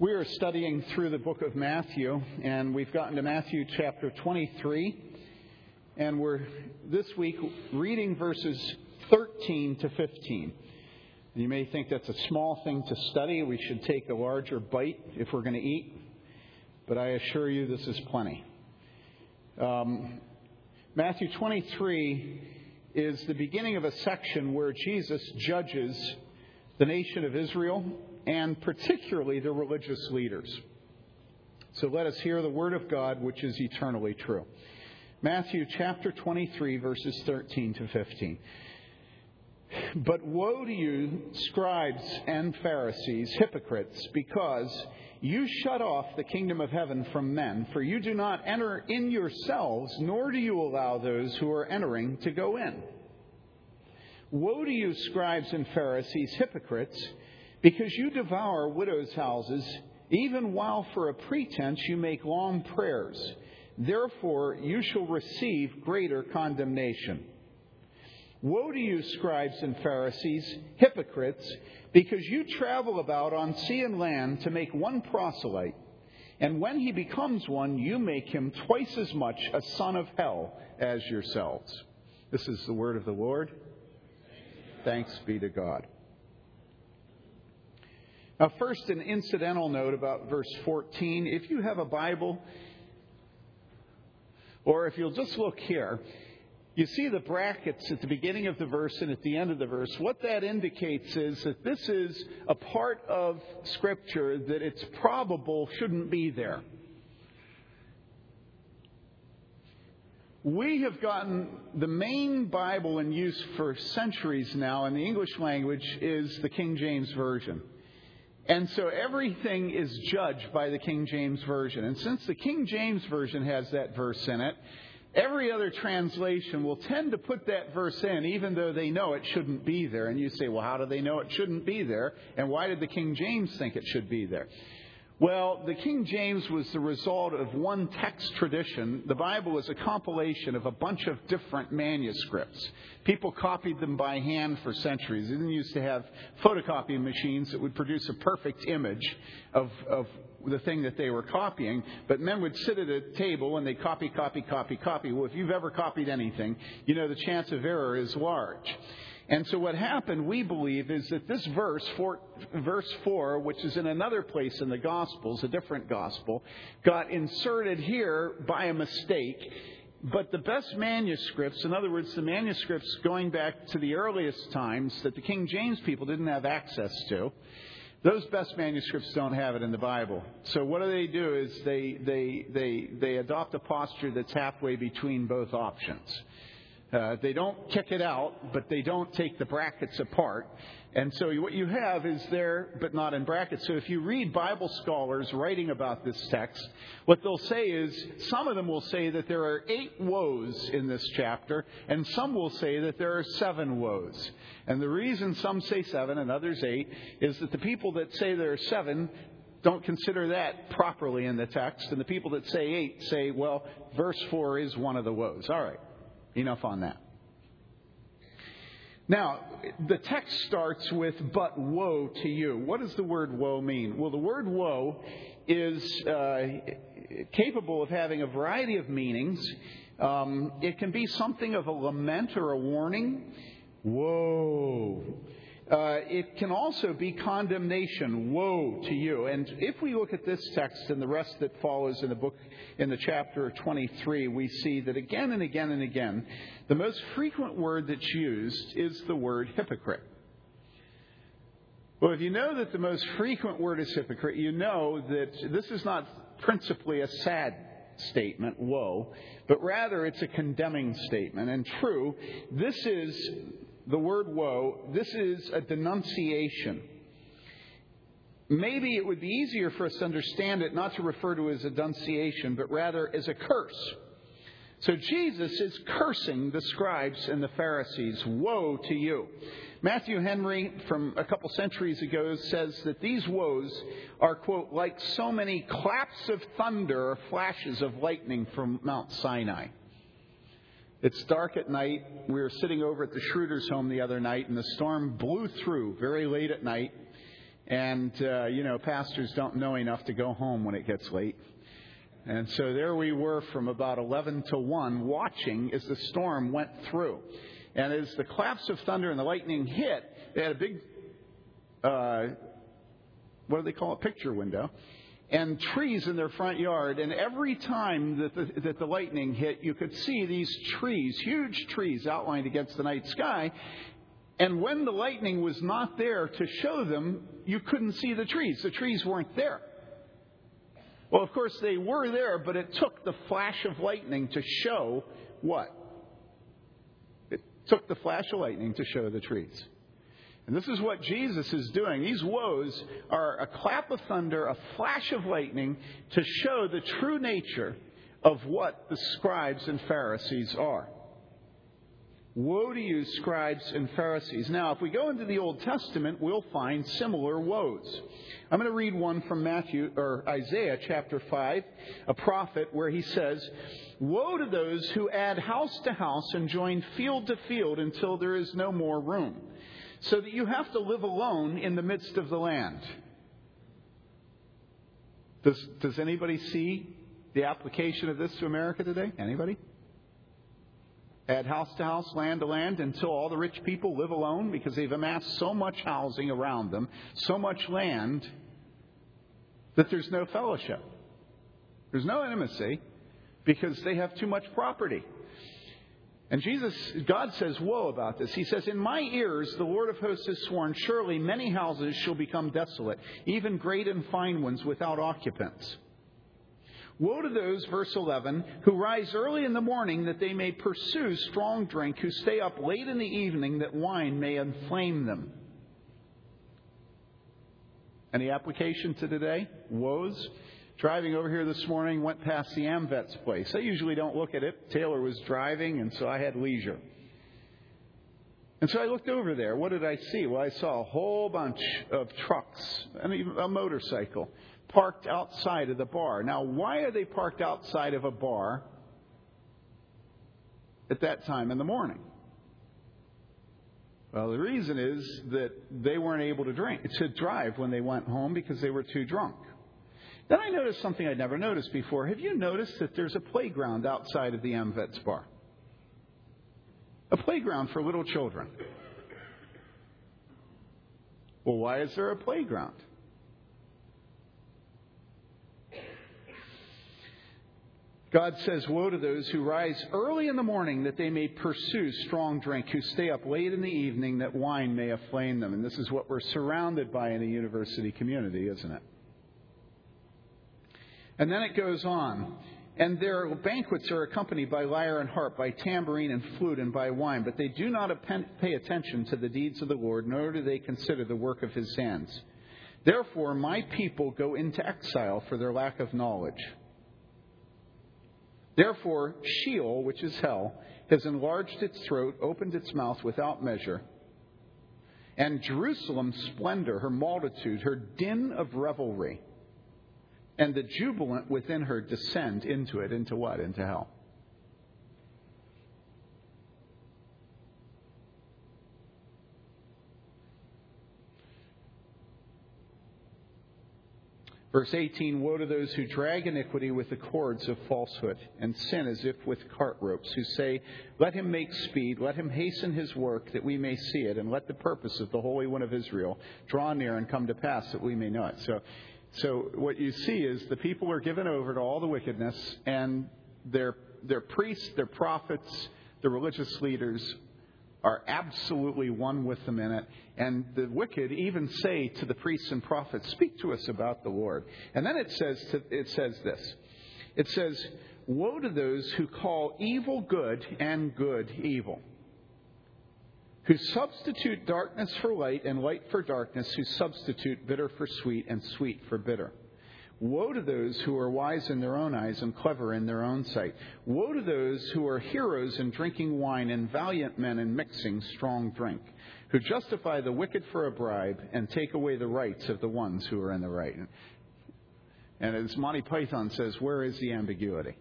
We are studying through the book of Matthew, and we've gotten to Matthew chapter 23, and we're this week reading verses 13 to 15. You may think that's a small thing to study. We should take a larger bite if we're going to eat, but I assure you this is plenty. Um, Matthew 23 is the beginning of a section where Jesus judges the nation of Israel and particularly the religious leaders. So let us hear the word of God, which is eternally true. Matthew chapter 23, verses 13 to 15. But woe to you, scribes and Pharisees, hypocrites, because you shut off the kingdom of heaven from men, for you do not enter in yourselves, nor do you allow those who are entering to go in. Woe to you, scribes and Pharisees, hypocrites! Because you devour widows' houses, even while for a pretense you make long prayers. Therefore you shall receive greater condemnation. Woe to you, scribes and Pharisees, hypocrites, because you travel about on sea and land to make one proselyte, and when he becomes one, you make him twice as much a son of hell as yourselves. This is the word of the Lord. Thanks be to God. Now, first, an incidental note about verse 14. If you have a Bible, or if you'll just look here, you see the brackets at the beginning of the verse and at the end of the verse. What that indicates is that this is a part of Scripture that it's probable shouldn't be there. We have gotten the main Bible in use for centuries now in the English language is the King James Version. And so everything is judged by the King James Version. And since the King James Version has that verse in it, every other translation will tend to put that verse in, even though they know it shouldn't be there. And you say, well, how do they know it shouldn't be there? And why did the King James think it should be there? Well, the King James was the result of one text tradition. The Bible is a compilation of a bunch of different manuscripts. People copied them by hand for centuries. They didn't used to have photocopying machines that would produce a perfect image of, of the thing that they were copying, but men would sit at a table and they copy, copy, copy, copy. Well, if you've ever copied anything, you know the chance of error is large. And so what happened, we believe, is that this verse, four, verse 4, which is in another place in the Gospels, a different Gospel, got inserted here by a mistake. But the best manuscripts, in other words, the manuscripts going back to the earliest times that the King James people didn't have access to, those best manuscripts don't have it in the Bible. So what do they do is they, they, they, they adopt a posture that's halfway between both options. Uh, they don't kick it out, but they don't take the brackets apart. And so what you have is there, but not in brackets. So if you read Bible scholars writing about this text, what they'll say is some of them will say that there are eight woes in this chapter, and some will say that there are seven woes. And the reason some say seven and others eight is that the people that say there are seven don't consider that properly in the text, and the people that say eight say, well, verse four is one of the woes. All right. Enough on that. Now, the text starts with, but woe to you. What does the word woe mean? Well, the word woe is uh, capable of having a variety of meanings. Um, it can be something of a lament or a warning. Woe. Uh, it can also be condemnation. Woe to you. And if we look at this text and the rest that follows in the book, in the chapter 23, we see that again and again and again, the most frequent word that's used is the word hypocrite. Well, if you know that the most frequent word is hypocrite, you know that this is not principally a sad statement, woe, but rather it's a condemning statement. And true, this is the word woe, this is a denunciation. Maybe it would be easier for us to understand it not to refer to as a denunciation, but rather as a curse. So Jesus is cursing the scribes and the Pharisees. Woe to you. Matthew Henry, from a couple centuries ago, says that these woes are, quote, like so many claps of thunder or flashes of lightning from Mount Sinai. It's dark at night. We were sitting over at the Schroeder's home the other night, and the storm blew through very late at night. And, uh, you know, pastors don't know enough to go home when it gets late. And so there we were from about 11 to 1 watching as the storm went through. And as the claps of thunder and the lightning hit, they had a big, uh, what do they call it, picture window, and trees in their front yard. And every time that the, that the lightning hit, you could see these trees, huge trees outlined against the night sky. And when the lightning was not there to show them, you couldn't see the trees. The trees weren't there. Well, of course, they were there, but it took the flash of lightning to show what? It took the flash of lightning to show the trees. And this is what Jesus is doing. These woes are a clap of thunder, a flash of lightning to show the true nature of what the scribes and Pharisees are. Woe to you, scribes and Pharisees. Now, if we go into the Old Testament, we'll find similar woes. I'm going to read one from Matthew or Isaiah chapter 5, a prophet where he says, Woe to those who add house to house and join field to field until there is no more room, so that you have to live alone in the midst of the land. Does, does anybody see the application of this to America today? Anybody? add house to house, land to land, until all the rich people live alone because they've amassed so much housing around them, so much land, that there's no fellowship. There's no intimacy because they have too much property. And Jesus, God says, Woe about this. He says, In my ears, the Lord of hosts has sworn, surely many houses shall become desolate, even great and fine ones without occupants. Woe to those, verse 11, who rise early in the morning that they may pursue strong drink, who stay up late in the evening that wine may inflame them. Any application to today? Woes? Driving over here this morning, went past the AMVETS place. I usually don't look at it. Taylor was driving, and so I had leisure. And so I looked over there. What did I see? Well, I saw a whole bunch of trucks and even a motorcycle parked outside of the bar. Now, why are they parked outside of a bar at that time in the morning? Well, the reason is that they weren't able to drink to drive when they went home because they were too drunk. Then I noticed something I'd never noticed before. Have you noticed that there's a playground outside of the AMVETS bar? A playground for little children. Well, why is there a playground? God says, Woe to those who rise early in the morning that they may pursue strong drink, who stay up late in the evening that wine may aflame them. And this is what we're surrounded by in a university community, isn't it? And then it goes on. And their banquets are accompanied by lyre and harp, by tambourine and flute, and by wine. But they do not pay attention to the deeds of the Lord, nor do they consider the work of his hands. Therefore, my people go into exile for their lack of knowledge. Therefore, Sheol, which is hell, has enlarged its throat, opened its mouth without measure. And Jerusalem's splendor, her multitude, her din of revelry, and the jubilant within her descend into it. Into what? Into hell. Verse 18 Woe to those who drag iniquity with the cords of falsehood, and sin as if with cart ropes, who say, Let him make speed, let him hasten his work, that we may see it, and let the purpose of the Holy One of Israel draw near and come to pass, that we may know it. So, so what you see is the people are given over to all the wickedness, and their, their priests, their prophets, the religious leaders are absolutely one with them in it. And the wicked even say to the priests and prophets, Speak to us about the Lord. And then it says, to, it says this It says, Woe to those who call evil good and good evil, who substitute darkness for light and light for darkness, who substitute bitter for sweet and sweet for bitter. Woe to those who are wise in their own eyes and clever in their own sight. Woe to those who are heroes in drinking wine and valiant men in mixing strong drink, who justify the wicked for a bribe and take away the rights of the ones who are in the right. And as Monty Python says, where is the ambiguity?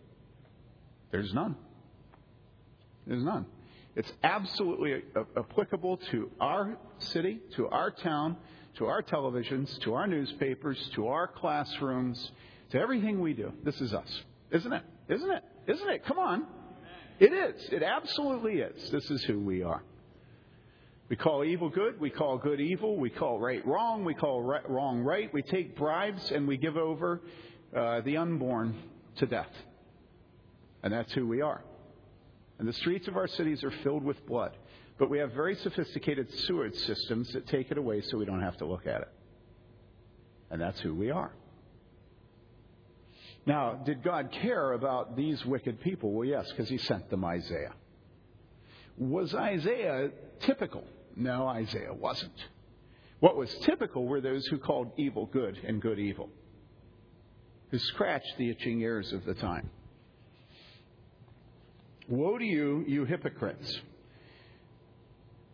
There's none. There's none. It's absolutely applicable to our city, to our town, to our televisions, to our newspapers, to our classrooms, to everything we do. This is us. Isn't it? Isn't it? Isn't it? Come on. It is. It absolutely is. This is who we are. We call evil good. We call good evil. We call right wrong. We call right, wrong right. We take bribes and we give over uh, the unborn to death. And that's who we are. And the streets of our cities are filled with blood. But we have very sophisticated sewage systems that take it away so we don't have to look at it. And that's who we are. Now, did God care about these wicked people? Well, yes, because he sent them Isaiah. Was Isaiah typical? No, Isaiah wasn't. What was typical were those who called evil good and good evil, who scratched the itching ears of the time. Woe to you, you hypocrites!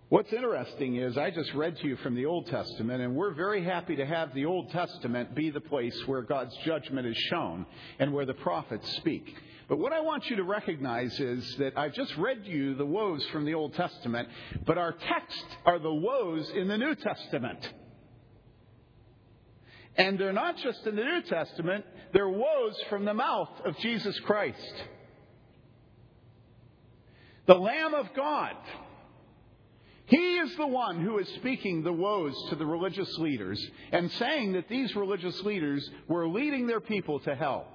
What's interesting is I just read to you from the Old Testament, and we're very happy to have the Old Testament be the place where God's judgment is shown and where the prophets speak. But what I want you to recognize is that I've just read to you the woes from the Old Testament, but our text are the woes in the New Testament. And they're not just in the New Testament, they're woes from the mouth of Jesus Christ. The Lamb of God he is the one who is speaking the woes to the religious leaders and saying that these religious leaders were leading their people to hell.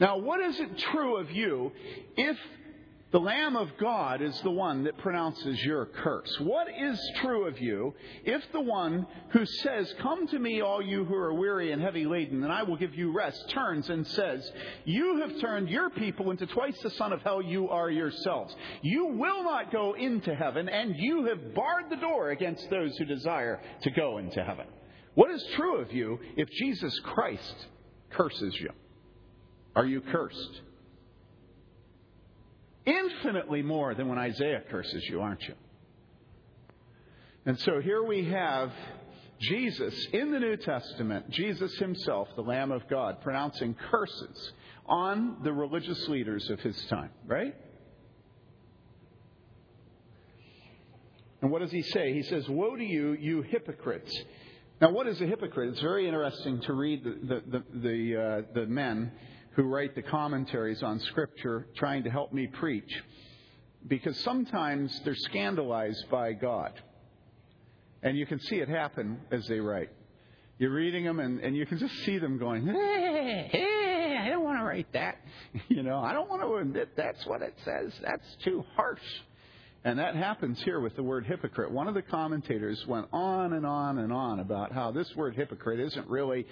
Now, what is it true of you if the Lamb of God is the one that pronounces your curse. What is true of you if the one who says, Come to me, all you who are weary and heavy laden, and I will give you rest, turns and says, You have turned your people into twice the son of hell you are yourselves. You will not go into heaven, and you have barred the door against those who desire to go into heaven. What is true of you if Jesus Christ curses you? Are you cursed? Infinitely more than when Isaiah curses you, aren't you? And so here we have Jesus in the New Testament, Jesus himself, the Lamb of God, pronouncing curses on the religious leaders of his time, right? And what does he say? He says, Woe to you, you hypocrites. Now, what is a hypocrite? It's very interesting to read the, the, the, the, uh, the men who write the commentaries on Scripture trying to help me preach because sometimes they're scandalized by God. And you can see it happen as they write. You're reading them, and, and you can just see them going, hey, hey, I don't want to write that. You know, I don't want to admit that's what it says. That's too harsh. And that happens here with the word hypocrite. One of the commentators went on and on and on about how this word hypocrite isn't really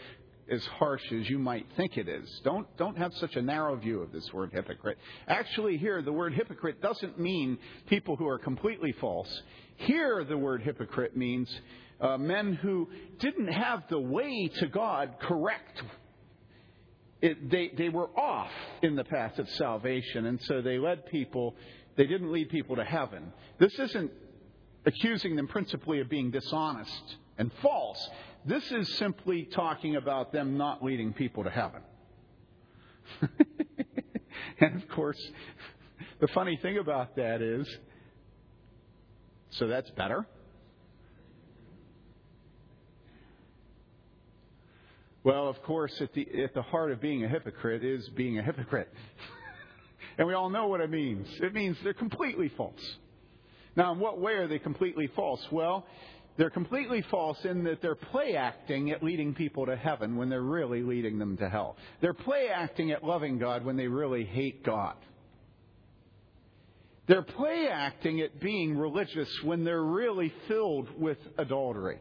as harsh as you might think it is. Don't, don't have such a narrow view of this word hypocrite. Actually, here, the word hypocrite doesn't mean people who are completely false. Here, the word hypocrite means uh, men who didn't have the way to God correct. It, they, they were off in the path of salvation, and so they led people, they didn't lead people to heaven. This isn't accusing them principally of being dishonest and false. This is simply talking about them not leading people to heaven. and of course, the funny thing about that is so that's better. Well, of course, at the, at the heart of being a hypocrite is being a hypocrite. and we all know what it means. It means they're completely false. Now, in what way are they completely false? Well, they're completely false in that they're play acting at leading people to heaven when they're really leading them to hell. They're play acting at loving God when they really hate God. They're play acting at being religious when they're really filled with adultery.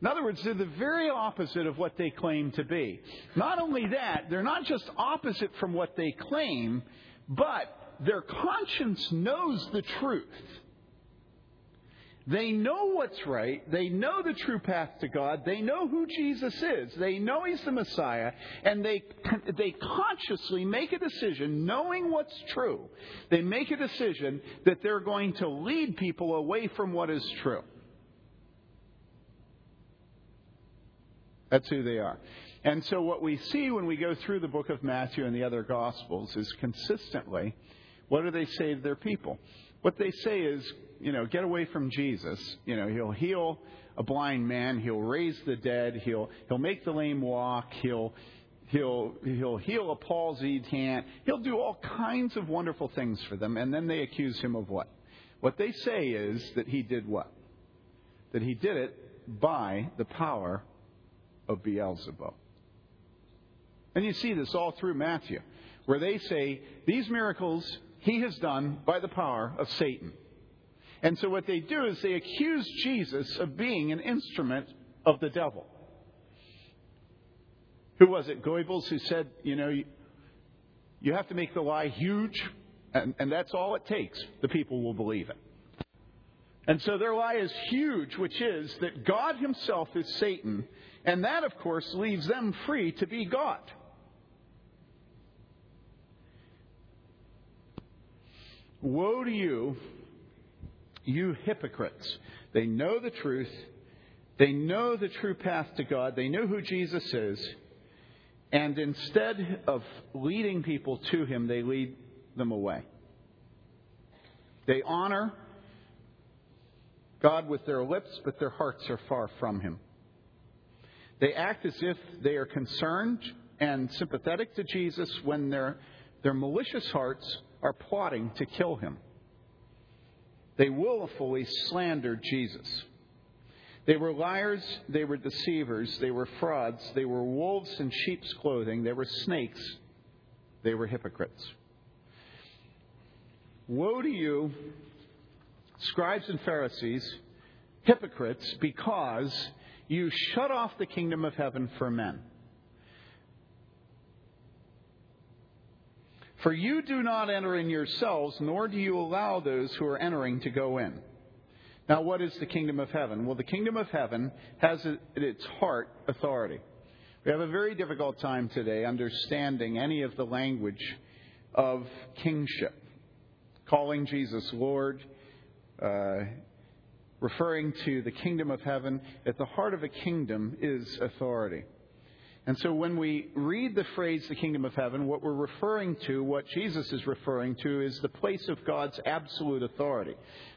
In other words, they're the very opposite of what they claim to be. Not only that, they're not just opposite from what they claim, but their conscience knows the truth. They know what's right. They know the true path to God. They know who Jesus is. They know He's the Messiah. And they, they consciously make a decision, knowing what's true. They make a decision that they're going to lead people away from what is true. That's who they are. And so, what we see when we go through the book of Matthew and the other Gospels is consistently what do they say to their people? What they say is, you know, get away from Jesus. You know, he'll heal a blind man, he'll raise the dead, he'll he'll make the lame walk, he'll he'll he'll heal a palsied hand, he'll do all kinds of wonderful things for them, and then they accuse him of what? What they say is that he did what? That he did it by the power of Beelzebub. And you see this all through Matthew, where they say these miracles he has done by the power of Satan. And so what they do is they accuse Jesus of being an instrument of the devil. Who was it? Goebbels who said, you know, you, you have to make the lie huge, and, and that's all it takes. The people will believe it. And so their lie is huge, which is that God Himself is Satan, and that, of course, leaves them free to be God. Woe to you, you hypocrites. They know the truth. They know the true path to God. They know who Jesus is. And instead of leading people to Him, they lead them away. They honor God with their lips, but their hearts are far from Him. They act as if they are concerned and sympathetic to Jesus when their, their malicious hearts are plotting to kill him. They willfully slandered Jesus. They were liars, they were deceivers, they were frauds, they were wolves in sheep's clothing, they were snakes, they were hypocrites. Woe to you, scribes and Pharisees, hypocrites, because you shut off the kingdom of heaven for men. For you do not enter in yourselves, nor do you allow those who are entering to go in. Now, what is the kingdom of heaven? Well, the kingdom of heaven has at its heart authority. We have a very difficult time today understanding any of the language of kingship, calling Jesus Lord, uh, referring to the kingdom of heaven. At the heart of a kingdom is authority. And so when we read the phrase the kingdom of heaven, what we're referring to, what Jesus is referring to, is the place of God's absolute authority.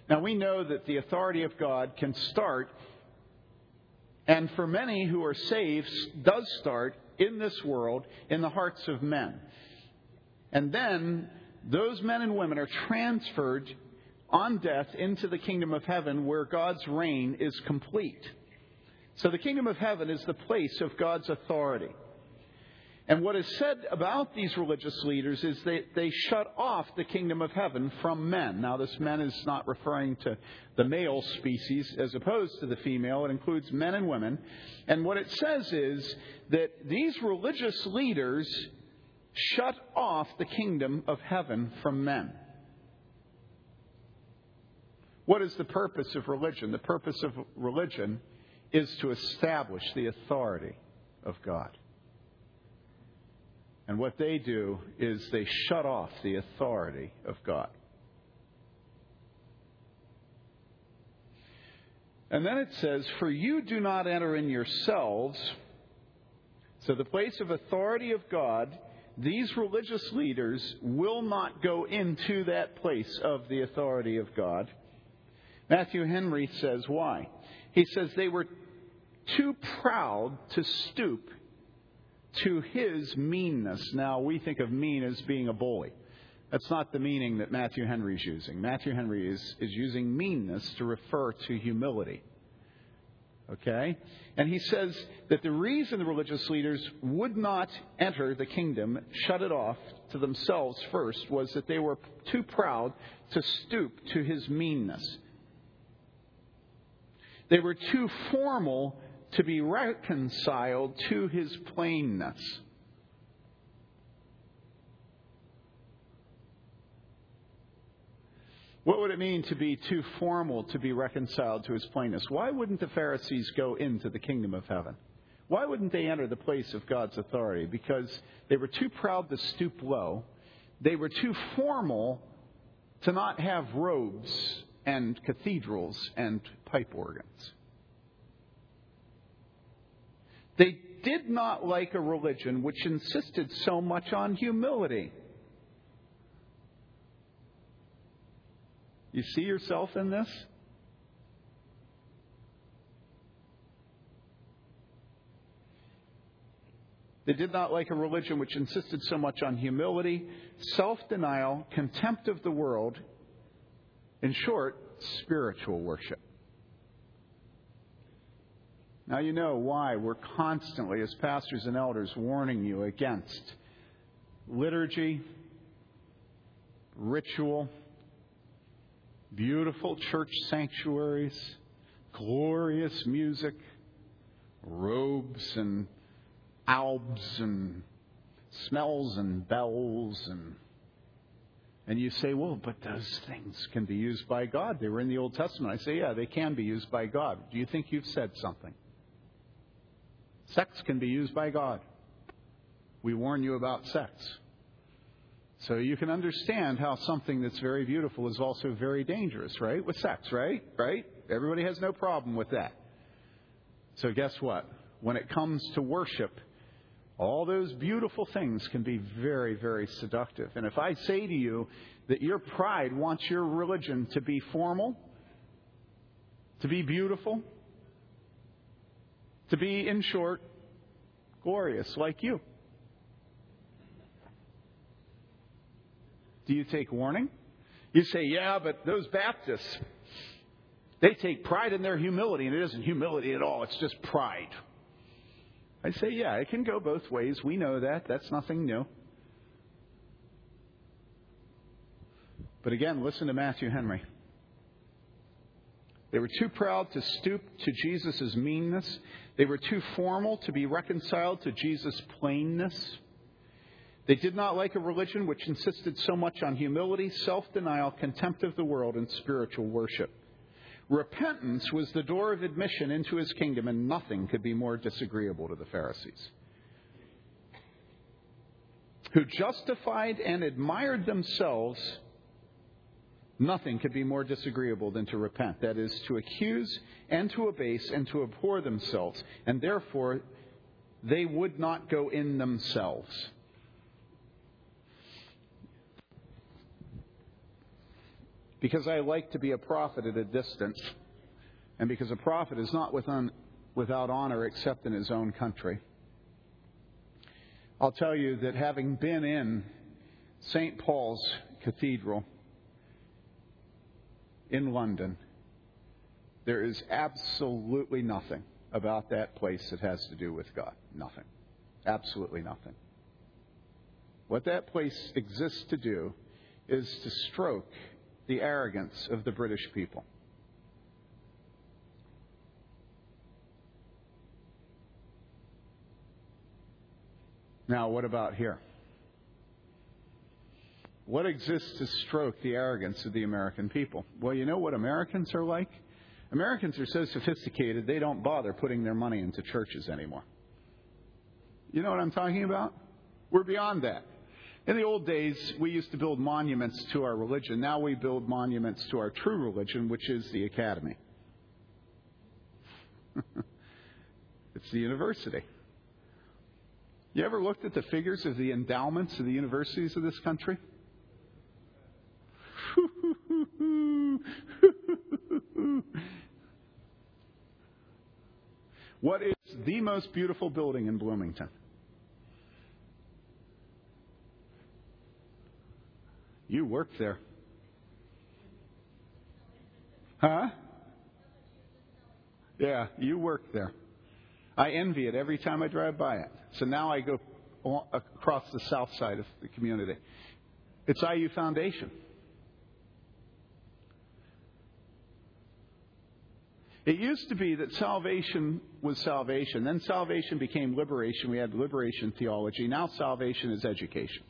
Now we know that the authority of God can start, and for many who are saved, does start in this world, in the hearts of men. And then those men and women are transferred on death into the kingdom of heaven where God's reign is complete. So the kingdom of heaven is the place of God's authority. And what is said about these religious leaders is that they shut off the kingdom of heaven from men. Now, this men is not referring to the male species as opposed to the female, it includes men and women. And what it says is that these religious leaders shut off the kingdom of heaven from men. What is the purpose of religion? The purpose of religion is to establish the authority of God. And what they do is they shut off the authority of God. And then it says, For you do not enter in yourselves. So, the place of authority of God, these religious leaders will not go into that place of the authority of God. Matthew Henry says, Why? He says they were too proud to stoop to his meanness. Now, we think of mean as being a bully. That's not the meaning that Matthew Henry is using. Matthew Henry is, is using meanness to refer to humility. Okay? And he says that the reason the religious leaders would not enter the kingdom, shut it off to themselves first, was that they were too proud to stoop to his meanness. They were too formal to be reconciled to his plainness. What would it mean to be too formal to be reconciled to his plainness? Why wouldn't the Pharisees go into the kingdom of heaven? Why wouldn't they enter the place of God's authority? Because they were too proud to stoop low. They were too formal to not have robes and cathedrals and pipe organs. They did not like a religion which insisted so much on humility. You see yourself in this? They did not like a religion which insisted so much on humility, self denial, contempt of the world, in short, spiritual worship. Now you know why we're constantly, as pastors and elders, warning you against liturgy, ritual, beautiful church sanctuaries, glorious music, robes and albs and smells and bells and and you say, well, but those things can be used by God. They were in the Old Testament. I say, yeah, they can be used by God. Do you think you've said something? Sex can be used by God. We warn you about sex. So you can understand how something that's very beautiful is also very dangerous, right? With sex, right? Right? Everybody has no problem with that. So guess what? When it comes to worship, all those beautiful things can be very, very seductive. And if I say to you that your pride wants your religion to be formal, to be beautiful, to be, in short, glorious like you, do you take warning? You say, yeah, but those Baptists, they take pride in their humility, and it isn't humility at all, it's just pride. I say, yeah, it can go both ways. We know that. That's nothing new. But again, listen to Matthew Henry. They were too proud to stoop to Jesus' meanness. They were too formal to be reconciled to Jesus' plainness. They did not like a religion which insisted so much on humility, self denial, contempt of the world, and spiritual worship. Repentance was the door of admission into his kingdom, and nothing could be more disagreeable to the Pharisees. Who justified and admired themselves, nothing could be more disagreeable than to repent. That is, to accuse and to abase and to abhor themselves, and therefore they would not go in themselves. because I like to be a prophet at a distance, and because a prophet is not without honor except in his own country. I'll tell you that having been in St. Paul's Cathedral in London, there is absolutely nothing about that place that has to do with God. Nothing. Absolutely nothing. What that place exists to do is to stroke the arrogance of the British people. Now, what about here? What exists to stroke the arrogance of the American people? Well, you know what Americans are like? Americans are so sophisticated, they don't bother putting their money into churches anymore. You know what I'm talking about? We're beyond that. In the old days, we used to build monuments to our religion. Now we build monuments to our true religion, which is the academy. it's the university. You ever looked at the figures of the endowments of the universities of this country? what is the most beautiful building in Bloomington? You worked there. Huh? Yeah, you worked there. I envy it every time I drive by it. So now I go across the south side of the community. It's IU Foundation. It used to be that salvation was salvation. Then salvation became liberation. We had liberation theology. Now salvation is education.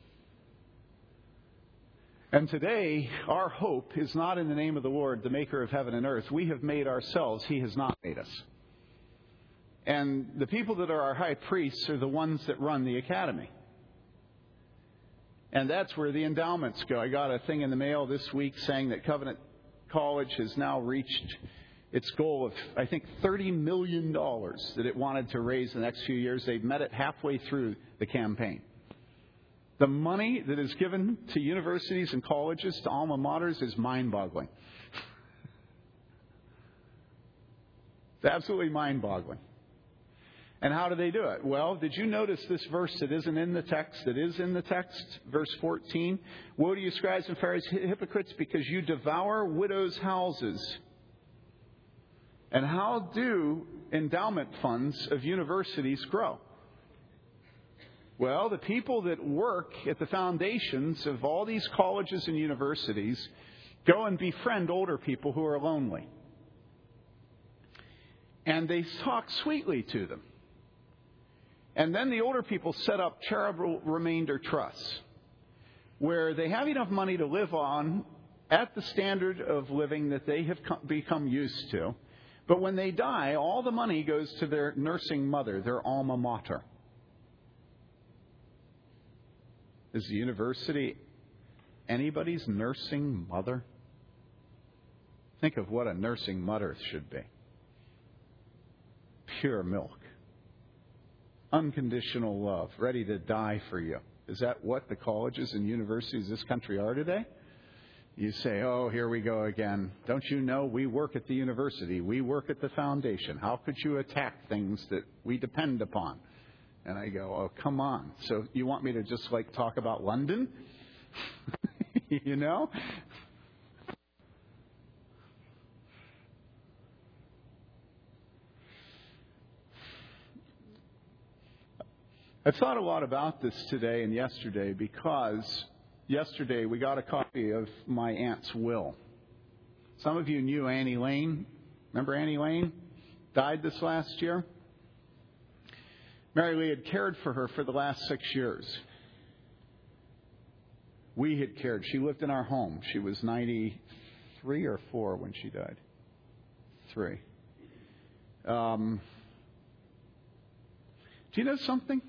And today, our hope is not in the name of the Lord, the maker of heaven and earth. We have made ourselves, He has not made us. And the people that are our high priests are the ones that run the academy. And that's where the endowments go. I got a thing in the mail this week saying that Covenant College has now reached its goal of, I think, $30 million that it wanted to raise in the next few years. They've met it halfway through the campaign. The money that is given to universities and colleges, to alma maters, is mind boggling. It's absolutely mind boggling. And how do they do it? Well, did you notice this verse that isn't in the text, that is in the text? Verse 14. Woe to you, scribes and Pharisees, hypocrites, because you devour widows' houses and how do endowment funds of universities grow? Well, the people that work at the foundations of all these colleges and universities go and befriend older people who are lonely. And they talk sweetly to them. And then the older people set up charitable remainder trusts where they have enough money to live on at the standard of living that they have become used to. But when they die, all the money goes to their nursing mother, their alma mater. Is the university anybody's nursing mother? Think of what a nursing mother should be pure milk unconditional love, ready to die for you. Is that what the colleges and universities of this country are today? You say, oh, here we go again. Don't you know we work at the university? We work at the foundation. How could you attack things that we depend upon? And I go, oh, come on. So you want me to just like talk about London? you know? I've thought a lot about this today and yesterday because yesterday we got a copy of my aunt's will. Some of you knew Annie Lane. Remember Annie Lane? Died this last year. Mary Lee had cared for her for the last six years. We had cared. She lived in our home. She was 93 or 4 when she died. Three. Um, do you know something?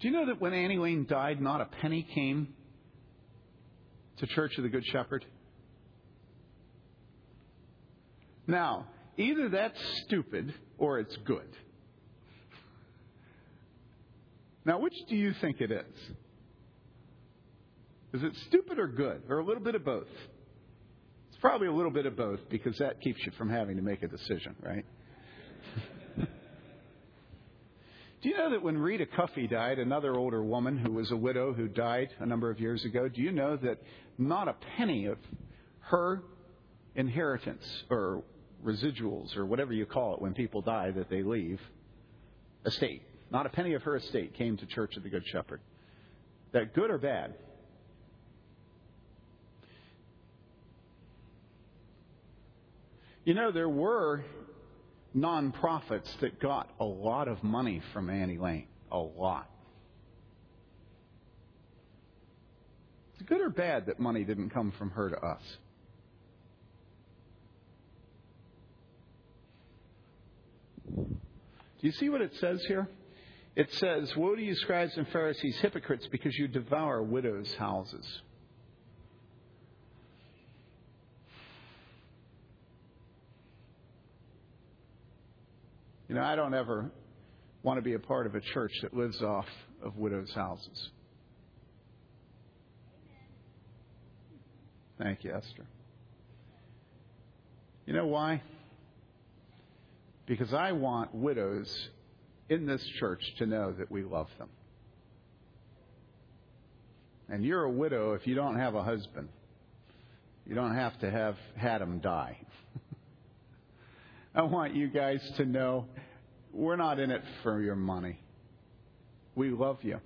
Do you know that when Annie Lane died, not a penny came to Church of the Good Shepherd? Now, either that's stupid or it's good. Now, which do you think it is? Is it stupid or good, or a little bit of both? It's probably a little bit of both because that keeps you from having to make a decision, right? Do you know that when Rita Cuffey died, another older woman who was a widow who died a number of years ago, do you know that not a penny of her inheritance or residuals or whatever you call it when people die that they leave, estate, not a penny of her estate came to Church of the Good Shepherd? That good or bad? You know, there were nonprofits that got a lot of money from Annie Lane. A lot. Is it good or bad that money didn't come from her to us? Do you see what it says here? It says, Woe to you, scribes and Pharisees, hypocrites, because you devour widows' houses. You know, I don't ever want to be a part of a church that lives off of widows' houses. Thank you, Esther. You know why? Because I want widows in this church to know that we love them. And you're a widow if you don't have a husband. You don't have to have had him die. I want you guys to know we're not in it for your money. We love you.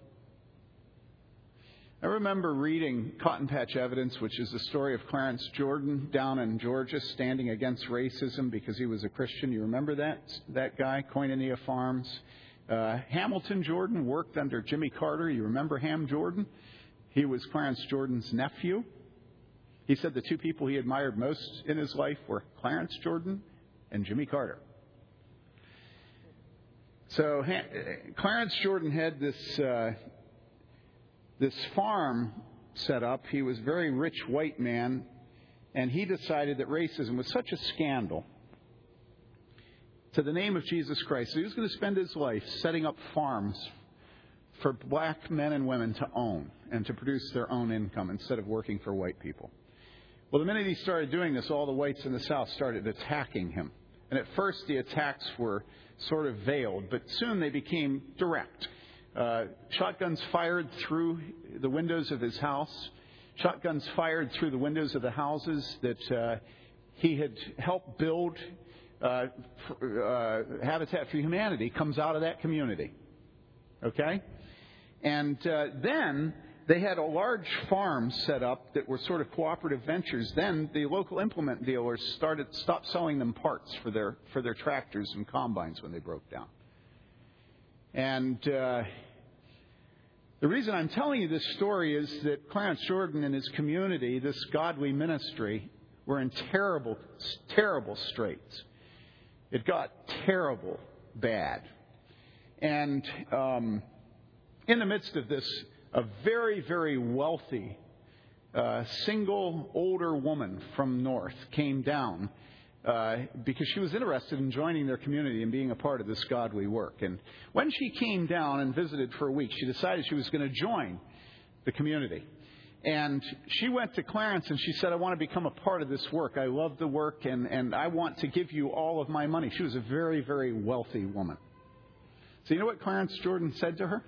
I remember reading Cotton Patch Evidence, which is the story of Clarence Jordan down in Georgia standing against racism because he was a Christian. You remember that that guy, Koinonia Farms? Uh, Hamilton Jordan worked under Jimmy Carter. You remember Ham Jordan? He was Clarence Jordan's nephew. He said the two people he admired most in his life were Clarence Jordan and Jimmy Carter. So Clarence Jordan had this uh, this farm set up. He was a very rich white man, and he decided that racism was such a scandal to the name of Jesus Christ. So he was going to spend his life setting up farms for black men and women to own and to produce their own income instead of working for white people. Well, the minute he started doing this, all the whites in the South started attacking him And at first, the attacks were sort of veiled, but soon they became direct. Uh, shotguns fired through the windows of his house, shotguns fired through the windows of the houses that uh, he had helped build. Uh, uh Habitat for Humanity comes out of that community. Okay? And uh, then they had a large farm set up that were sort of cooperative ventures. Then the local implement dealers started stopped selling them parts for their for their tractors and combines when they broke down. And uh, the reason I'm telling you this story is that Clarence Jordan and his community, this godly ministry, were in terrible, terrible straits. It got terrible bad. And um, in the midst of this, a very, very wealthy uh, single older woman from North came down uh, because she was interested in joining their community and being a part of this godly work. And when she came down and visited for a week, she decided she was going to join the community. And she went to Clarence and she said, I want to become a part of this work. I love the work and, and I want to give you all of my money. She was a very, very wealthy woman. So, you know what Clarence Jordan said to her?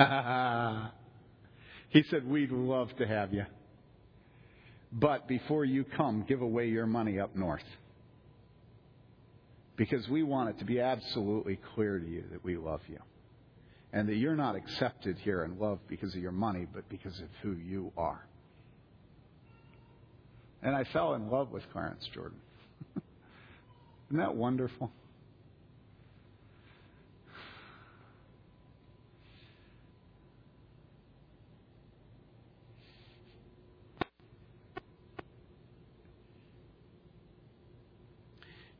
he said, We'd love to have you. But before you come, give away your money up north. Because we want it to be absolutely clear to you that we love you. And that you're not accepted here and loved because of your money, but because of who you are. And I fell in love with Clarence Jordan. Isn't that wonderful?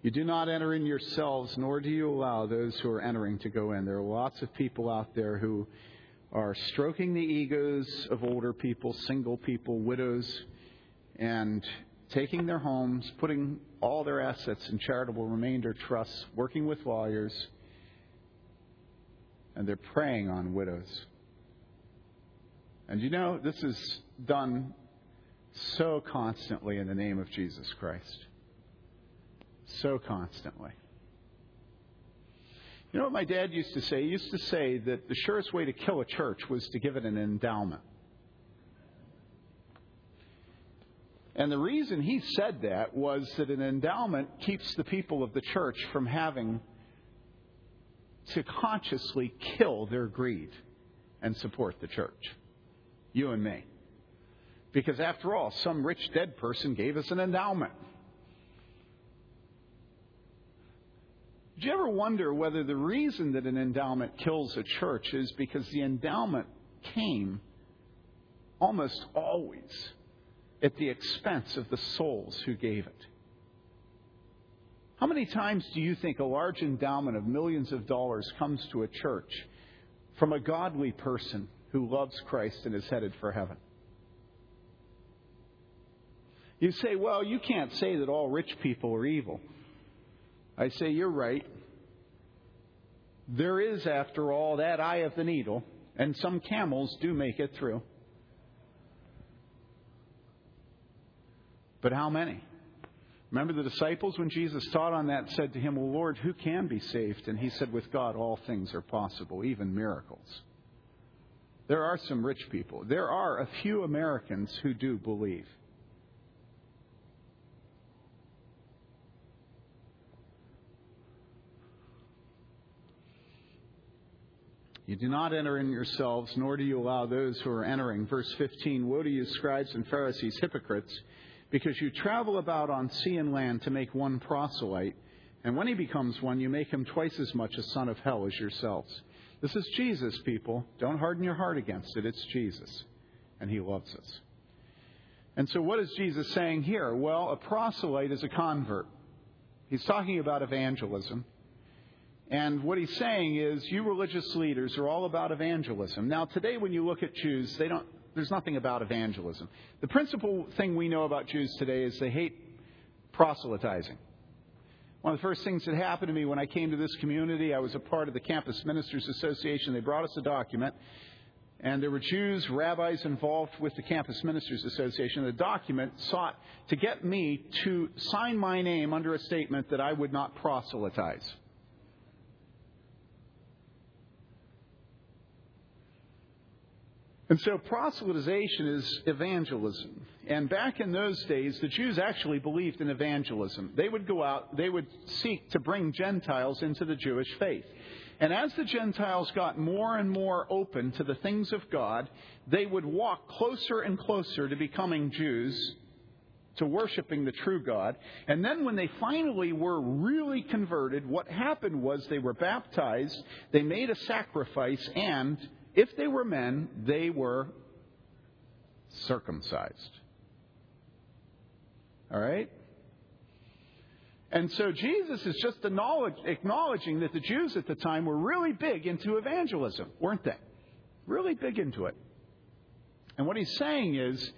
You do not enter in yourselves, nor do you allow those who are entering to go in. There are lots of people out there who are stroking the egos of older people, single people, widows, and taking their homes, putting all their assets in charitable remainder trusts, working with lawyers, and they're preying on widows. And you know, this is done so constantly in the name of Jesus Christ so constantly. You know what my dad used to say? He used to say that the surest way to kill a church was to give it an endowment. And the reason he said that was that an endowment keeps the people of the church from having to consciously kill their greed and support the church. You and me. Because after all, some rich dead person gave us an endowment. Do you ever wonder whether the reason that an endowment kills a church is because the endowment came almost always at the expense of the souls who gave it? How many times do you think a large endowment of millions of dollars comes to a church from a godly person who loves Christ and is headed for heaven? You say, well, you can't say that all rich people are evil. I say, You're right. There is, after all, that eye of the needle, and some camels do make it through. But how many? Remember the disciples when Jesus taught on that said to him, Well, Lord, who can be saved? And he said, With God, all things are possible, even miracles. There are some rich people. There are a few Americans who do believe. You do not enter in yourselves, nor do you allow those who are entering. Verse 15 Woe to you, scribes and Pharisees, hypocrites, because you travel about on sea and land to make one proselyte, and when he becomes one, you make him twice as much a son of hell as yourselves. This is Jesus, people. Don't harden your heart against it. It's Jesus, and he loves us. And so, what is Jesus saying here? Well, a proselyte is a convert. He's talking about evangelism. And what he's saying is, you religious leaders are all about evangelism. Now, today, when you look at Jews, they don't, there's nothing about evangelism. The principal thing we know about Jews today is they hate proselytizing. One of the first things that happened to me when I came to this community, I was a part of the Campus Ministers Association. They brought us a document and there were Jews, rabbis involved with the Campus Ministers Association. The document sought to get me to sign my name under a statement that I would not proselytize. And so proselytization is evangelism. And back in those days, the Jews actually believed in evangelism. They would go out, they would seek to bring Gentiles into the Jewish faith. And as the Gentiles got more and more open to the things of God, they would walk closer and closer to becoming Jews, to worshiping the true God. And then when they finally were really converted, what happened was they were baptized, they made a sacrifice, and if they were men, they were circumcised. All right? And so Jesus is just acknowledging that the Jews at the time were really big into evangelism, weren't they? Really big into it. And what he's saying is,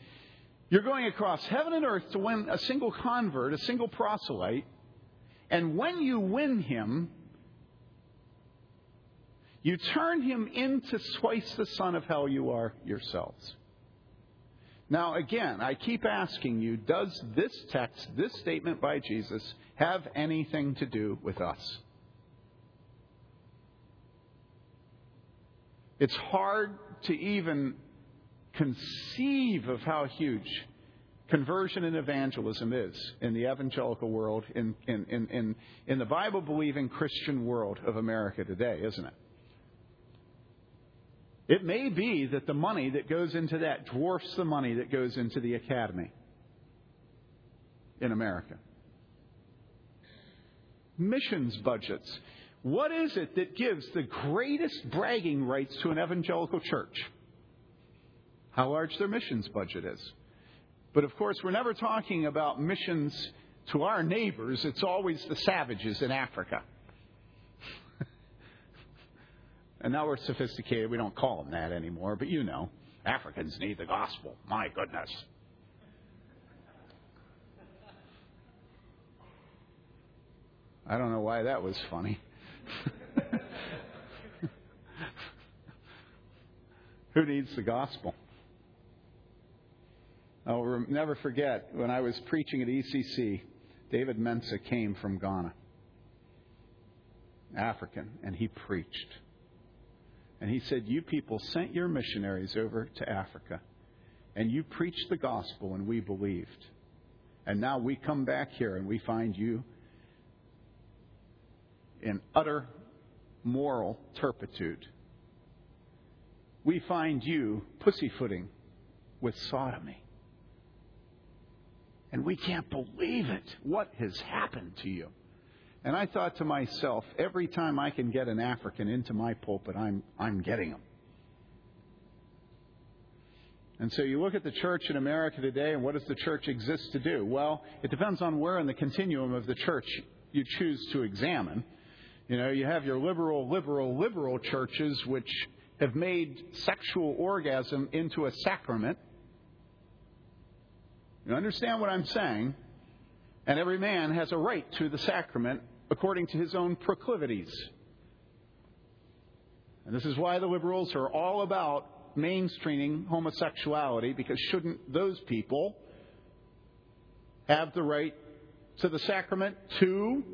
you're going across heaven and earth to win a single convert, a single proselyte, and when you win him, you turn him into twice the son of hell you are yourselves. Now, again, I keep asking you, does this text, this statement by Jesus, have anything to do with us? It's hard to even conceive of how huge conversion and evangelism is in the evangelical world, in, in, in, in, the Bible believing Christian world of America today, isn't it? It may be that the money that goes into that dwarfs the money that goes into the academy in America. Missions budgets. What is it that gives the greatest bragging rights to an evangelical church? How large their missions budget is. But of course, we're never talking about missions to our neighbors, it's always the savages in Africa. And now we're sophisticated. We don't call them that anymore, but you know, Africans need the gospel. My goodness. I don't know why that was funny. Who needs the gospel? I'll never forget when I was preaching at ECC, David Mensa came from Ghana, African, and he preached. And he said, You people sent your missionaries over to Africa, and you preached the gospel, and we believed. And now we come back here and we find you in utter moral turpitude. We find you pussyfooting with sodomy. And we can't believe it. What has happened to you? And I thought to myself, every time I can get an African into my pulpit, I'm, I'm getting them. And so you look at the church in America today, and what does the church exist to do? Well, it depends on where in the continuum of the church you choose to examine. You know, you have your liberal, liberal, liberal churches which have made sexual orgasm into a sacrament. You understand what I'm saying? And every man has a right to the sacrament according to his own proclivities. And this is why the liberals are all about mainstreaming homosexuality, because shouldn't those people have the right to the sacrament too?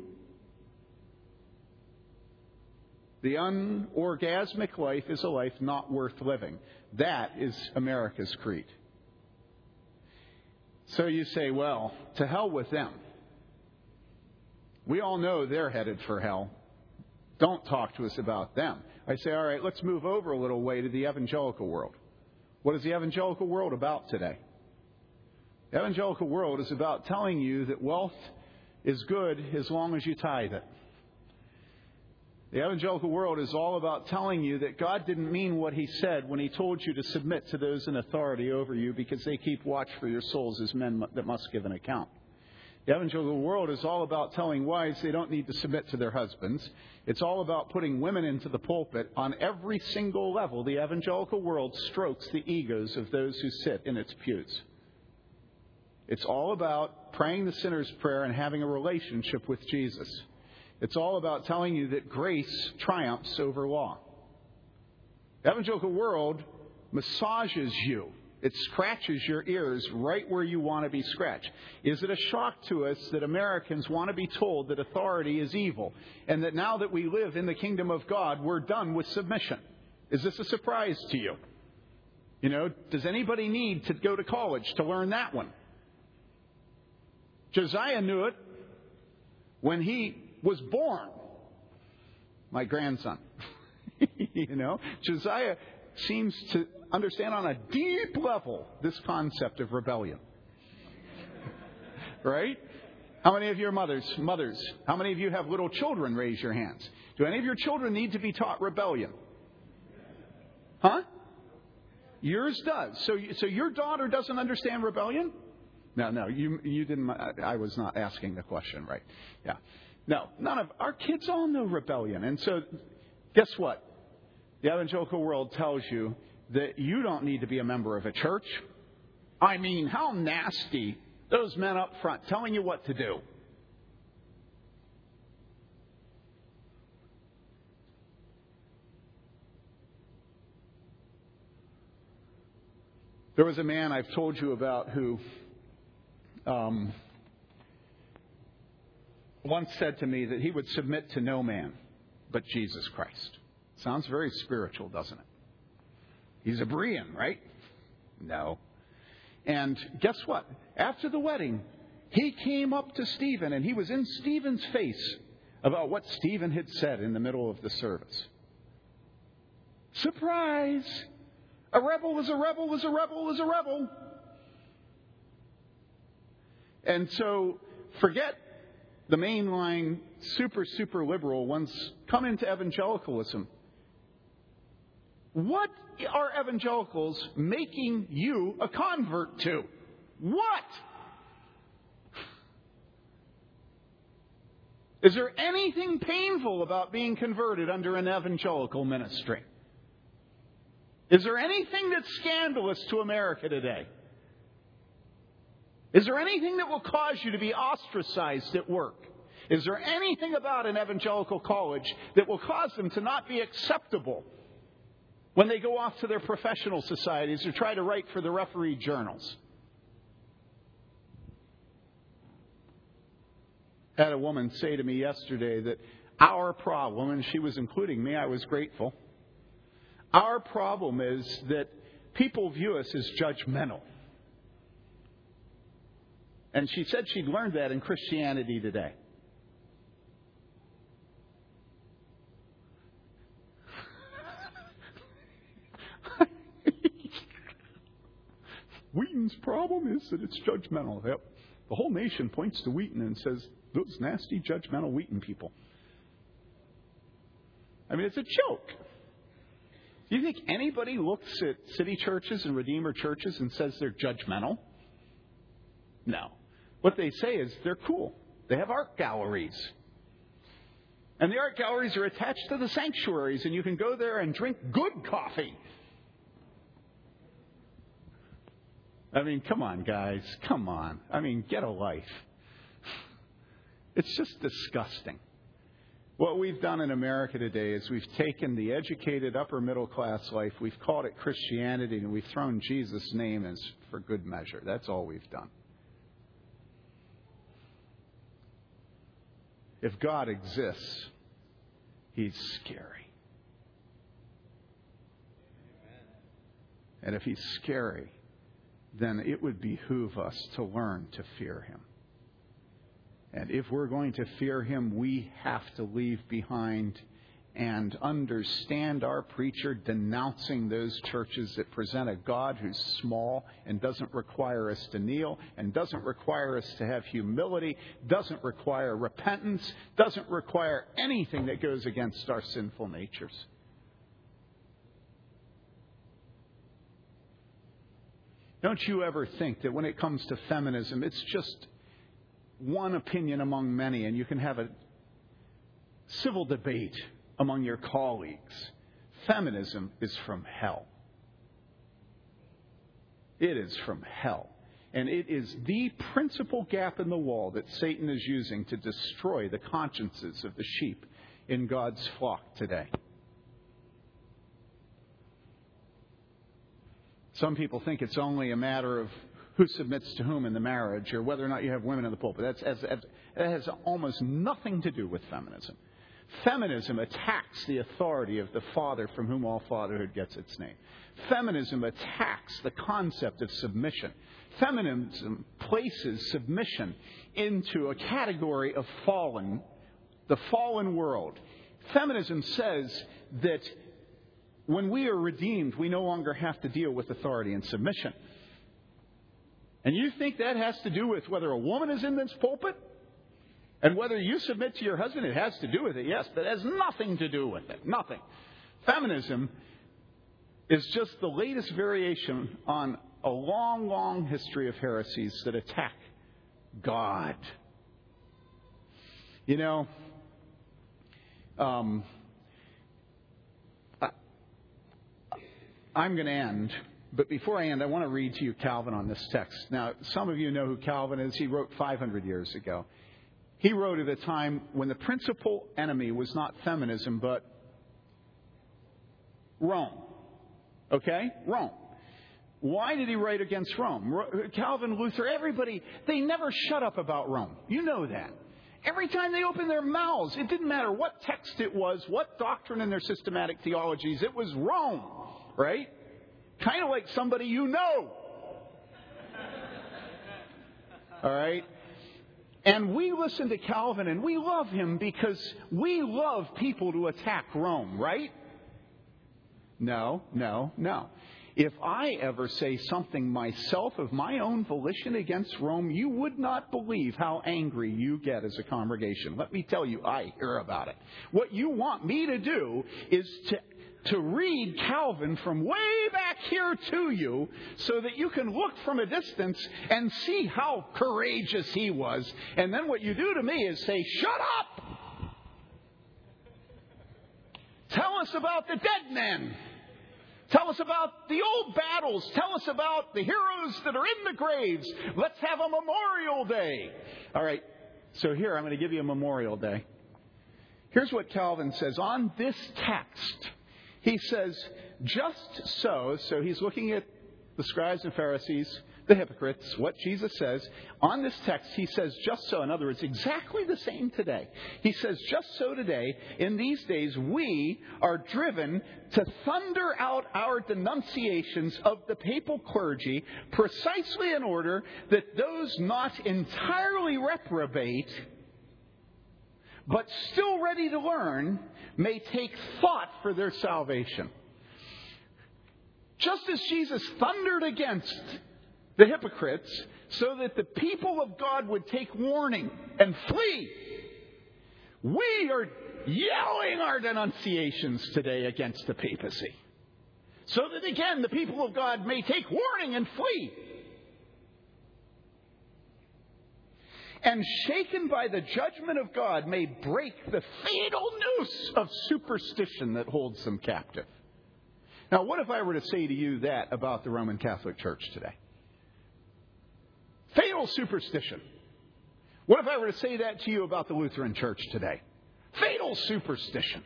The unorgasmic life is a life not worth living. That is America's creed. So you say, well, to hell with them. We all know they're headed for hell. Don't talk to us about them. I say, all right, let's move over a little way to the evangelical world. What is the evangelical world about today? The evangelical world is about telling you that wealth is good as long as you tithe it. The evangelical world is all about telling you that God didn't mean what He said when He told you to submit to those in authority over you because they keep watch for your souls as men that must give an account. The evangelical world is all about telling wives they don't need to submit to their husbands. It's all about putting women into the pulpit. On every single level, the evangelical world strokes the egos of those who sit in its pews. It's all about praying the sinner's prayer and having a relationship with Jesus. It's all about telling you that grace triumphs over law. The evangelical world massages you. It scratches your ears right where you want to be scratched. Is it a shock to us that Americans want to be told that authority is evil and that now that we live in the kingdom of God, we're done with submission? Is this a surprise to you? You know, does anybody need to go to college to learn that one? Josiah knew it when he was born. My grandson. you know, Josiah seems to understand on a deep level this concept of rebellion. right? How many of your mothers, mothers, how many of you have little children? Raise your hands. Do any of your children need to be taught rebellion? Huh? Yours does. So, so your daughter doesn't understand rebellion? No, no, you you didn't. I was not asking the question right. Yeah, no, none of our kids all know rebellion, and so guess what? The evangelical world tells you that you don't need to be a member of a church. I mean, how nasty those men up front telling you what to do. There was a man I've told you about who um, once said to me that he would submit to no man but Jesus Christ. Sounds very spiritual, doesn't it? He's a Berean, right? No. And guess what? After the wedding, he came up to Stephen and he was in Stephen's face about what Stephen had said in the middle of the service. Surprise! A rebel is a rebel is a rebel is a rebel. And so forget the mainline super, super liberal ones, come into evangelicalism. What are evangelicals making you a convert to? What? Is there anything painful about being converted under an evangelical ministry? Is there anything that's scandalous to America today? Is there anything that will cause you to be ostracized at work? Is there anything about an evangelical college that will cause them to not be acceptable when they go off to their professional societies or try to write for the referee journals? Had a woman say to me yesterday that our problem, and she was including me, I was grateful. Our problem is that people view us as judgmental. And she said she'd learned that in Christianity today. Wheaton's problem is that it's judgmental. Yep. The whole nation points to Wheaton and says, those nasty, judgmental Wheaton people. I mean, it's a joke. Do you think anybody looks at city churches and Redeemer churches and says they're judgmental? No. What they say is they're cool. They have art galleries. And the art galleries are attached to the sanctuaries, and you can go there and drink good coffee. I mean, come on, guys. Come on. I mean, get a life. It's just disgusting. What we've done in America today is we've taken the educated upper middle class life, we've called it Christianity, and we've thrown Jesus' name as for good measure. That's all we've done. If God exists, He's scary. And if He's scary, then it would behoove us to learn to fear Him. And if we're going to fear him, we have to leave behind and understand our preacher denouncing those churches that present a God who's small and doesn't require us to kneel and doesn't require us to have humility, doesn't require repentance, doesn't require anything that goes against our sinful natures. Don't you ever think that when it comes to feminism, it's just one opinion among many, and you can have a civil debate among your colleagues. Feminism is from hell. It is from hell. And it is the principal gap in the wall that Satan is using to destroy the consciences of the sheep in God's flock today. Some people think it's only a matter of who submits to whom in the marriage or whether or not you have women in the pulpit. That's, that has almost nothing to do with feminism. Feminism attacks the authority of the Father from whom all fatherhood gets its name. Feminism attacks the concept of submission. Feminism places submission into a category of fallen, the fallen world. Feminism says that when we are redeemed, we no longer have to deal with authority and submission. And you think that has to do with whether a woman is in this pulpit? And whether you submit to your husband, it has to do with it, yes, but it has nothing to do with it. Nothing. Feminism is just the latest variation on a long, long history of heresies that attack God. You know, um, I'm going to end, but before I end, I want to read to you Calvin on this text. Now, some of you know who Calvin is. He wrote 500 years ago. He wrote at a time when the principal enemy was not feminism, but Rome. Okay? Rome. Why did he write against Rome? Calvin, Luther, everybody, they never shut up about Rome. You know that. Every time they opened their mouths, it didn't matter what text it was, what doctrine in their systematic theologies, it was Rome, right? Kind of like somebody you know. All right? And we listen to Calvin and we love him because we love people to attack Rome, right? No, no, no. If I ever say something myself of my own volition against Rome, you would not believe how angry you get as a congregation. Let me tell you, I hear about it. What you want me to do is to to read Calvin from way back here to you so that you can look from a distance and see how courageous he was. And then what you do to me is say, Shut up! Tell us about the dead men. Tell us about the old battles. Tell us about the heroes that are in the graves. Let's have a Memorial Day. All right, so here I'm going to give you a Memorial Day. Here's what Calvin says on this text. He says, just so, so he's looking at the scribes and Pharisees, the hypocrites, what Jesus says. On this text, he says, just so. In other words, exactly the same today. He says, just so today, in these days, we are driven to thunder out our denunciations of the papal clergy precisely in order that those not entirely reprobate but still ready to learn, may take thought for their salvation. Just as Jesus thundered against the hypocrites so that the people of God would take warning and flee, we are yelling our denunciations today against the papacy. So that again the people of God may take warning and flee. And shaken by the judgment of God may break the fatal noose of superstition that holds them captive. Now, what if I were to say to you that about the Roman Catholic Church today? Fatal superstition. What if I were to say that to you about the Lutheran Church today? Fatal superstition.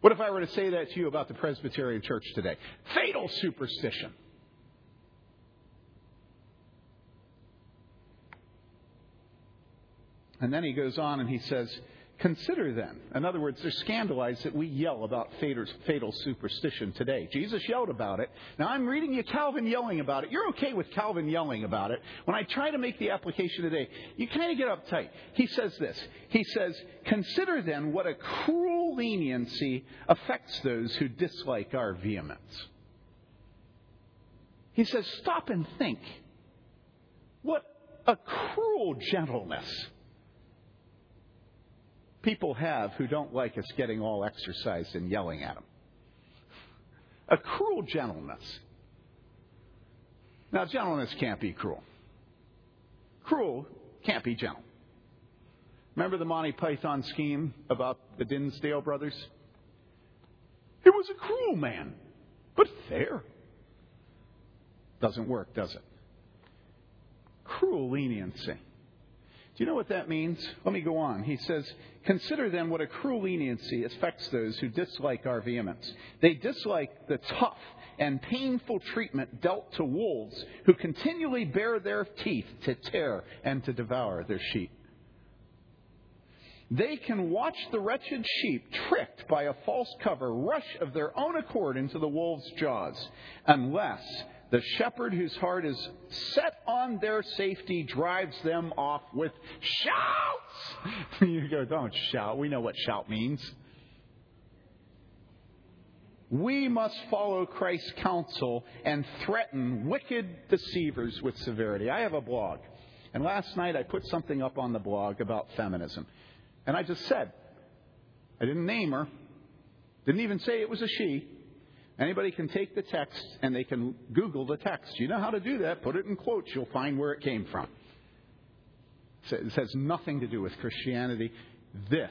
What if I were to say that to you about the Presbyterian Church today? Fatal superstition. And then he goes on and he says, Consider then. In other words, they're scandalized that we yell about fatal superstition today. Jesus yelled about it. Now I'm reading you Calvin yelling about it. You're okay with Calvin yelling about it. When I try to make the application today, you kind of get uptight. He says this. He says, Consider then what a cruel leniency affects those who dislike our vehemence. He says, Stop and think. What a cruel gentleness people have who don't like us getting all exercised and yelling at them. A cruel gentleness. Now, gentleness can't be cruel. Cruel can't be gentle. Remember the Monty Python scheme about the Dinsdale brothers? It was a cruel man, but fair. Doesn't work, does it? Cruel leniency. Do you know what that means? Let me go on. He says, Consider then what a cruel leniency affects those who dislike our vehemence. They dislike the tough and painful treatment dealt to wolves who continually bare their teeth to tear and to devour their sheep. They can watch the wretched sheep, tricked by a false cover, rush of their own accord into the wolves' jaws, unless the shepherd whose heart is set on their safety drives them off with shouts. you go, don't shout. We know what shout means. We must follow Christ's counsel and threaten wicked deceivers with severity. I have a blog, and last night I put something up on the blog about feminism. And I just said, I didn't name her, didn't even say it was a she. Anybody can take the text and they can Google the text. You know how to do that. Put it in quotes. You'll find where it came from. It has nothing to do with Christianity. This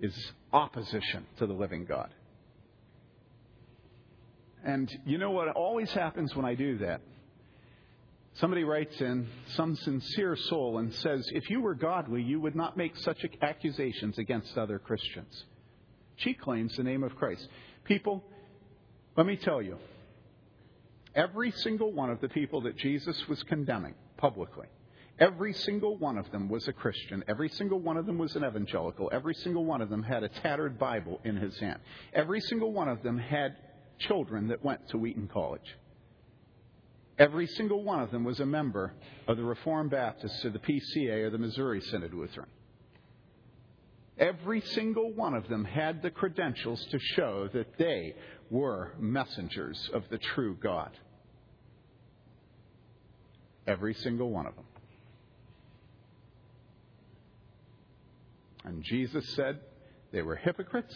is opposition to the living God. And you know what always happens when I do that? Somebody writes in, some sincere soul, and says, If you were godly, you would not make such accusations against other Christians. She claims the name of Christ. People, let me tell you, every single one of the people that Jesus was condemning publicly, every single one of them was a Christian. Every single one of them was an evangelical. Every single one of them had a tattered Bible in his hand. Every single one of them had children that went to Wheaton College. Every single one of them was a member of the Reformed Baptists or the PCA or the Missouri Synod Lutheran. Every single one of them had the credentials to show that they were messengers of the true God. Every single one of them. And Jesus said they were hypocrites.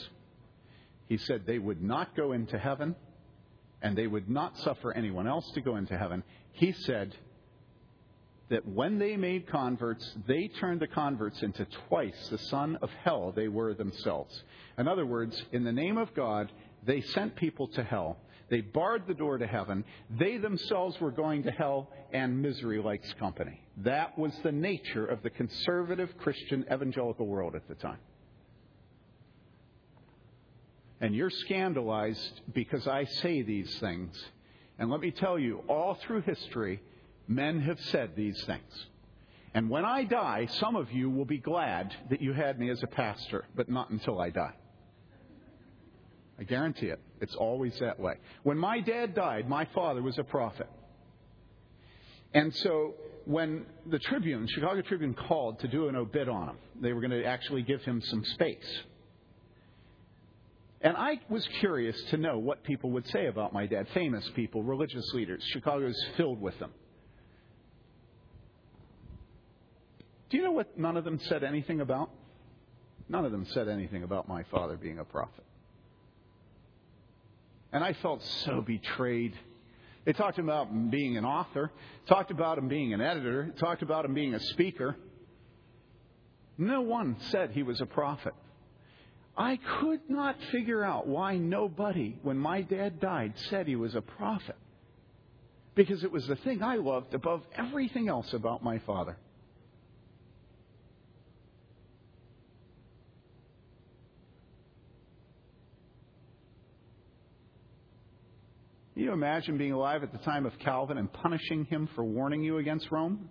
He said they would not go into heaven and they would not suffer anyone else to go into heaven. He said that when they made converts, they turned the converts into twice the son of hell they were themselves. In other words, in the name of God, they sent people to hell. They barred the door to heaven. They themselves were going to hell, and misery likes company. That was the nature of the conservative Christian evangelical world at the time. And you're scandalized because I say these things. And let me tell you, all through history, men have said these things. And when I die, some of you will be glad that you had me as a pastor, but not until I die. I guarantee it. It's always that way. When my dad died, my father was a prophet. And so when the Tribune, Chicago Tribune, called to do an obit on him, they were going to actually give him some space. And I was curious to know what people would say about my dad famous people, religious leaders. Chicago is filled with them. Do you know what none of them said anything about? None of them said anything about my father being a prophet. And I felt so betrayed. They talked about him being an author, talked about him being an editor, talked about him being a speaker. No one said he was a prophet. I could not figure out why nobody, when my dad died, said he was a prophet. Because it was the thing I loved above everything else about my father. Can you imagine being alive at the time of Calvin and punishing him for warning you against Rome?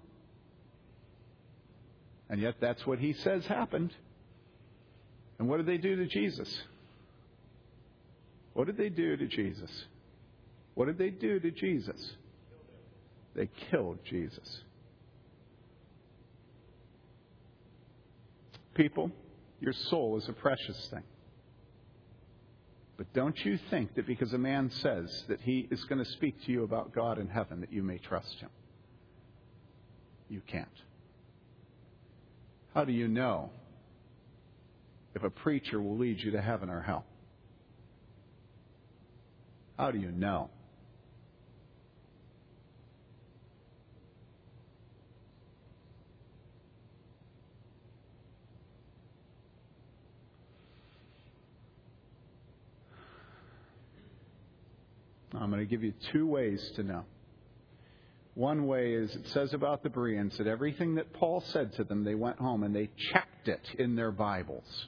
And yet that's what he says happened. And what did they do to Jesus? What did they do to Jesus? What did they do to Jesus? They killed Jesus. People, your soul is a precious thing. But don't you think that because a man says that he is going to speak to you about God in heaven, that you may trust him? You can't. How do you know if a preacher will lead you to heaven or hell? How do you know? I'm going to give you two ways to know. One way is it says about the Bereans that everything that Paul said to them, they went home and they checked it in their Bibles.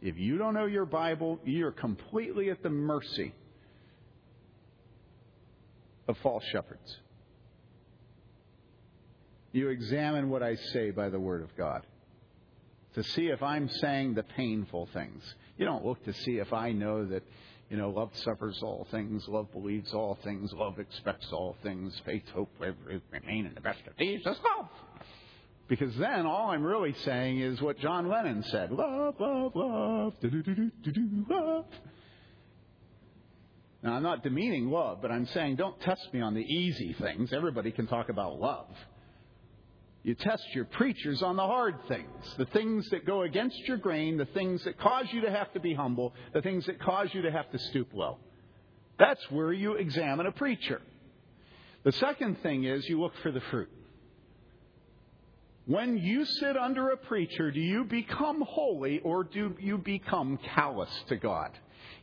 If you don't know your Bible, you're completely at the mercy of false shepherds. You examine what I say by the Word of God to see if I'm saying the painful things. You don't look to see if I know that, you know, love suffers all things, love believes all things, love expects all things, faith, hope, remain in the best of these is love. Because then all I'm really saying is what John Lennon said love, love, love, do do do do do love. Now, I'm not demeaning love, but I'm saying don't test me on the easy things. Everybody can talk about love. You test your preachers on the hard things, the things that go against your grain, the things that cause you to have to be humble, the things that cause you to have to stoop low. That's where you examine a preacher. The second thing is you look for the fruit. When you sit under a preacher, do you become holy or do you become callous to God?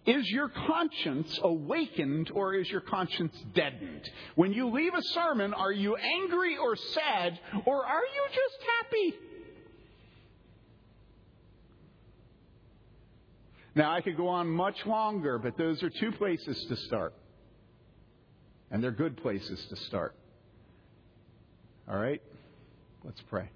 Is your conscience awakened or is your conscience deadened? When you leave a sermon, are you angry or sad or are you just happy? Now, I could go on much longer, but those are two places to start. And they're good places to start. All right? Let's pray.